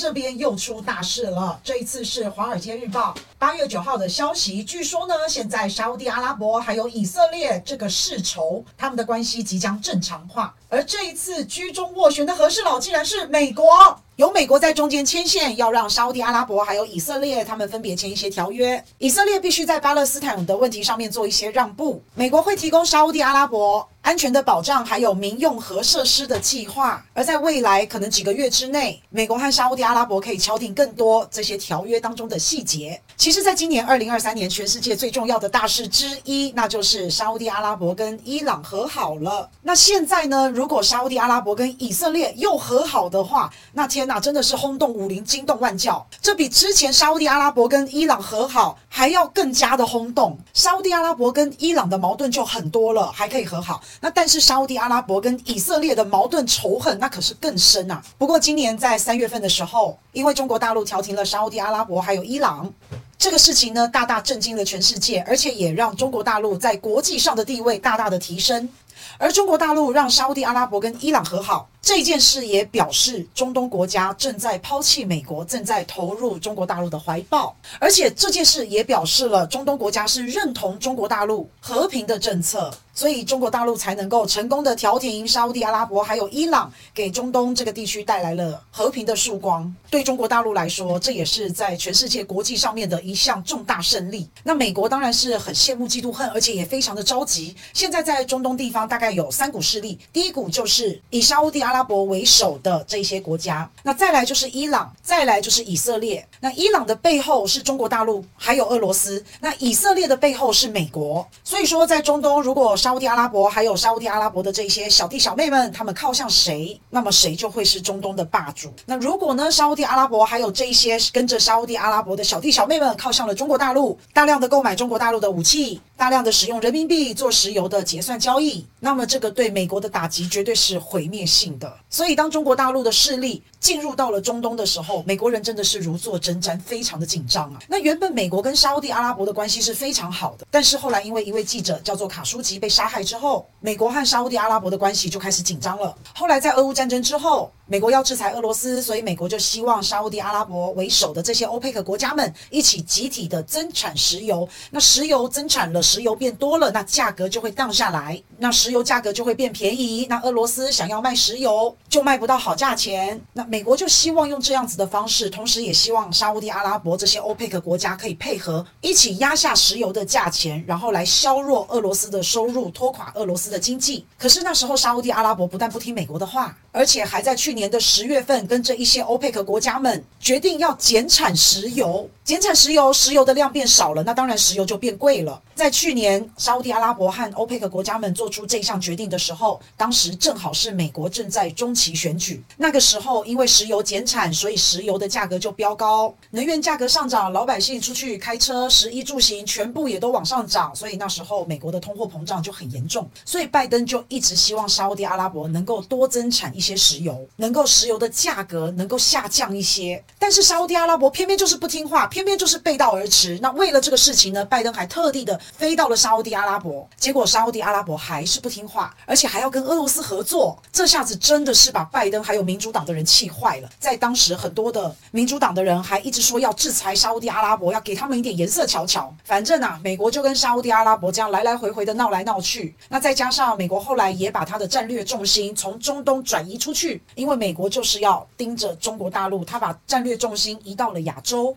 这边又出大事了，这一次是《华尔街日报》八月九号的消息。据说呢，现在沙乌地阿拉伯还有以色列这个世仇，他们的关系即将正常化。而这一次居中斡旋的和事佬，竟然是美国。由美国在中间牵线，要让沙乌地阿拉伯还有以色列他们分别签一些条约。以色列必须在巴勒斯坦的问题上面做一些让步。美国会提供沙乌地阿拉伯安全的保障，还有民用核设施的计划。而在未来可能几个月之内，美国和沙乌地阿拉伯可以敲定更多这些条约当中的细节。其实，在今年二零二三年，全世界最重要的大事之一，那就是沙乌地阿拉伯跟伊朗和好了。那现在呢，如果沙乌地阿拉伯跟以色列又和好的话，那天。呐真的是轰动武林，惊动万教。这比之前沙乌地阿拉伯跟伊朗和好还要更加的轰动。沙乌地阿拉伯跟伊朗的矛盾就很多了，还可以和好。那但是沙乌地阿拉伯跟以色列的矛盾仇恨，那可是更深啊。不过今年在三月份的时候，因为中国大陆调停了沙乌地阿拉伯还有伊朗，这个事情呢，大大震惊了全世界，而且也让中国大陆在国际上的地位大大的提升。而中国大陆让沙乌地阿拉伯跟伊朗和好。这件事也表示，中东国家正在抛弃美国，正在投入中国大陆的怀抱。而且这件事也表示了，中东国家是认同中国大陆和平的政策，所以中国大陆才能够成功的调停沙乌地阿拉伯还有伊朗，给中东这个地区带来了和平的曙光。对中国大陆来说，这也是在全世界国际上面的一项重大胜利。那美国当然是很羡慕、嫉妒、恨，而且也非常的着急。现在在中东地方大概有三股势力，第一股就是以沙乌地阿拉阿拉伯为首的这些国家，那再来就是伊朗，再来就是以色列。那伊朗的背后是中国大陆，还有俄罗斯。那以色列的背后是美国。所以说，在中东，如果沙乌地阿拉伯还有沙乌地阿拉伯的这些小弟小妹们，他们靠向谁，那么谁就会是中东的霸主。那如果呢，沙乌地阿拉伯还有这一些跟着沙乌地阿拉伯的小弟小妹们靠向了中国大陆，大量的购买中国大陆的武器，大量的使用人民币做石油的结算交易，那么这个对美国的打击绝对是毁灭性的。所以，当中国大陆的势力进入到了中东的时候，美国人真的是如坐针毡，非常的紧张啊。那原本美国跟沙乌地阿拉伯的关系是非常好的，但是后来因为一位记者叫做卡舒吉被杀害之后，美国和沙乌地阿拉伯的关系就开始紧张了。后来在俄乌战争之后，美国要制裁俄罗斯，所以美国就希望沙乌地阿拉伯为首的这些欧佩克国家们一起集体的增产石油。那石油增产了，石油变多了，那价格就会降下来，那石油价格就会变便宜。那俄罗斯想要卖石油，就卖不到好价钱，那美国就希望用这样子的方式，同时也希望沙乌地阿拉伯这些欧佩克国家可以配合，一起压下石油的价钱，然后来削弱俄罗斯的收入，拖垮俄罗斯的经济。可是那时候沙乌地阿拉伯不但不听美国的话，而且还在去年的十月份跟这一些欧佩克国家们决定要减产石油，减产石油，石油的量变少了，那当然石油就变贵了。在去年沙乌地阿拉伯和欧佩克国家们做出这项决定的时候，当时正好是美国正在中期选举。那个时候，因为石油减产，所以石油的价格就飙高，能源价格上涨，老百姓出去开车、食衣住行全部也都往上涨，所以那时候美国的通货膨胀就很严重。所以拜登就一直希望沙乌地阿拉伯能够多增产一一些石油，能够石油的价格能够下降一些。但是沙乌地阿拉伯偏偏就是不听话，偏偏就是背道而驰。那为了这个事情呢，拜登还特地的飞到了沙乌地阿拉伯，结果沙乌地阿拉伯还是不听话，而且还要跟俄罗斯合作。这下子真的是把拜登还有民主党的人气坏了，在当时很多的民主党的人还一直说要制裁沙乌地阿拉伯，要给他们一点颜色瞧瞧。反正啊，美国就跟沙乌地阿拉伯这样来来回回的闹来闹去。那再加上美国后来也把他的战略重心从中东转移移出去，因为美国就是要盯着中国大陆，他把战略重心移到了亚洲。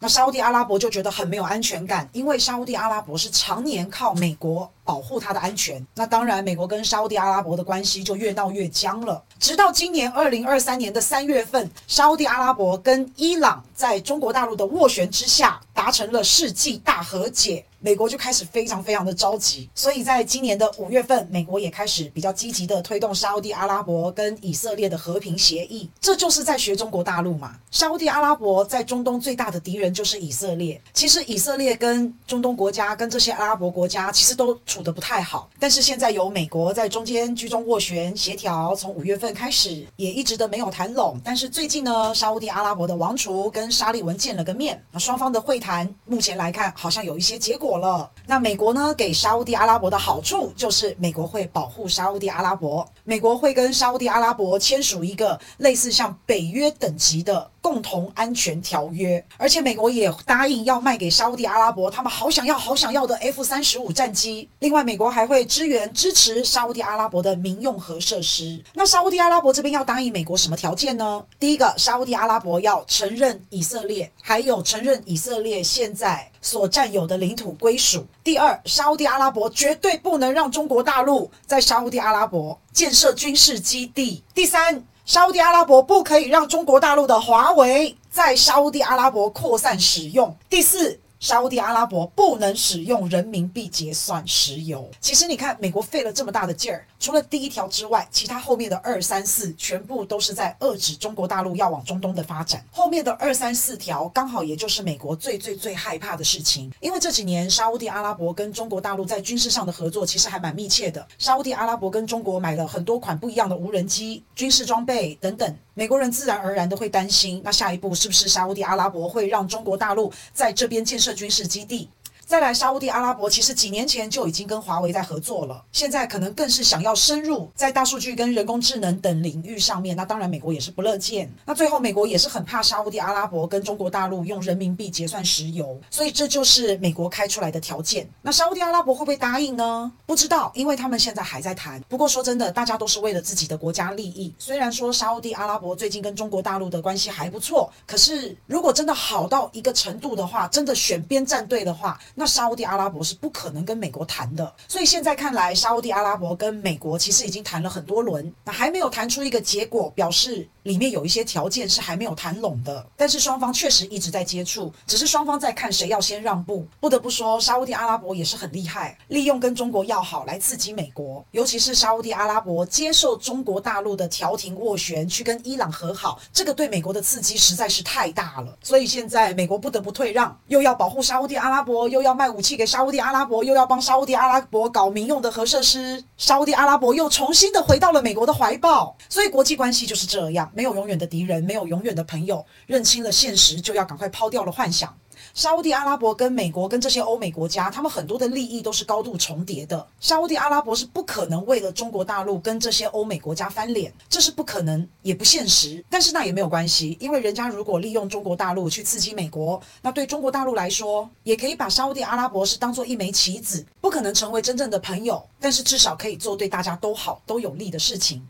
那沙乌地阿拉伯就觉得很没有安全感，因为沙乌地阿拉伯是常年靠美国保护他的安全。那当然，美国跟沙乌地阿拉伯的关系就越闹越僵了。直到今年二零二三年的三月份，沙乌地阿拉伯跟伊朗在中国大陆的斡旋之下，达成了世纪大和解。美国就开始非常非常的着急，所以在今年的五月份，美国也开始比较积极的推动沙乌地阿拉伯跟以色列的和平协议。这就是在学中国大陆嘛。沙乌地阿拉伯在中东最大的敌人就是以色列。其实以色列跟中东国家跟这些阿拉伯国家其实都处得不太好，但是现在有美国在中间居中斡旋协调，从五月份开始也一直都没有谈拢。但是最近呢，沙乌地阿拉伯的王储跟沙利文见了个面，双方的会谈目前来看好像有一些结果了，那美国呢，给沙乌地阿拉伯的好处就是美国会保护沙乌地阿拉伯，美国会跟沙乌地阿拉伯签署一个类似像北约等级的共同安全条约，而且美国也答应要卖给沙乌地阿拉伯他们好想要、好想要的 F 三十五战机。另外，美国还会支援支持沙乌地阿拉伯的民用核设施。那沙乌地阿拉伯这边要答应美国什么条件呢？第一个，沙乌地阿拉伯要承认以色列，还有承认以色列现在所占有的领土归属。第二，沙乌地阿拉伯绝对不能让中国大陆在沙乌地阿拉伯建设军事基地。第三，沙乌地阿拉伯不可以让中国大陆的华为在沙乌地阿拉伯扩散使用。第四。沙乌地阿拉伯不能使用人民币结算石油。其实你看，美国费了这么大的劲儿，除了第一条之外，其他后面的二三四全部都是在遏制中国大陆要往中东的发展。后面的二三四条刚好也就是美国最最最害怕的事情，因为这几年沙乌地阿拉伯跟中国大陆在军事上的合作其实还蛮密切的。沙乌地阿拉伯跟中国买了很多款不一样的无人机、军事装备等等。美国人自然而然的会担心，那下一步是不是沙乌地阿拉伯会让中国大陆在这边建设军事基地？再来，沙乌地阿拉伯其实几年前就已经跟华为在合作了，现在可能更是想要深入在大数据跟人工智能等领域上面。那当然，美国也是不乐见。那最后，美国也是很怕沙乌地阿拉伯跟中国大陆用人民币结算石油，所以这就是美国开出来的条件。那沙乌地阿拉伯会不会答应呢？不知道，因为他们现在还在谈。不过说真的，大家都是为了自己的国家利益。虽然说沙乌地阿拉伯最近跟中国大陆的关系还不错，可是如果真的好到一个程度的话，真的选边站队的话，那沙乌地阿拉伯是不可能跟美国谈的，所以现在看来，沙乌地阿拉伯跟美国其实已经谈了很多轮，那还没有谈出一个结果，表示里面有一些条件是还没有谈拢的。但是双方确实一直在接触，只是双方在看谁要先让步。不得不说，沙乌地阿拉伯也是很厉害，利用跟中国要好来刺激美国，尤其是沙乌地阿拉伯接受中国大陆的调停斡旋，去跟伊朗和好，这个对美国的刺激实在是太大了。所以现在美国不得不退让，又要保护沙乌地阿拉伯，又要卖武。器给沙乌地阿拉伯，又要帮沙乌地阿拉伯搞民用的核设施，沙乌地阿拉伯又重新的回到了美国的怀抱，所以国际关系就是这样，没有永远的敌人，没有永远的朋友，认清了现实，就要赶快抛掉了幻想。沙乌地阿拉伯跟美国跟这些欧美国家，他们很多的利益都是高度重叠的。沙乌地阿拉伯是不可能为了中国大陆跟这些欧美国家翻脸，这是不可能也不现实。但是那也没有关系，因为人家如果利用中国大陆去刺激美国，那对中国大陆来说，也可以把沙乌地阿拉伯是当做一枚棋子，不可能成为真正的朋友，但是至少可以做对大家都好、都有利的事情。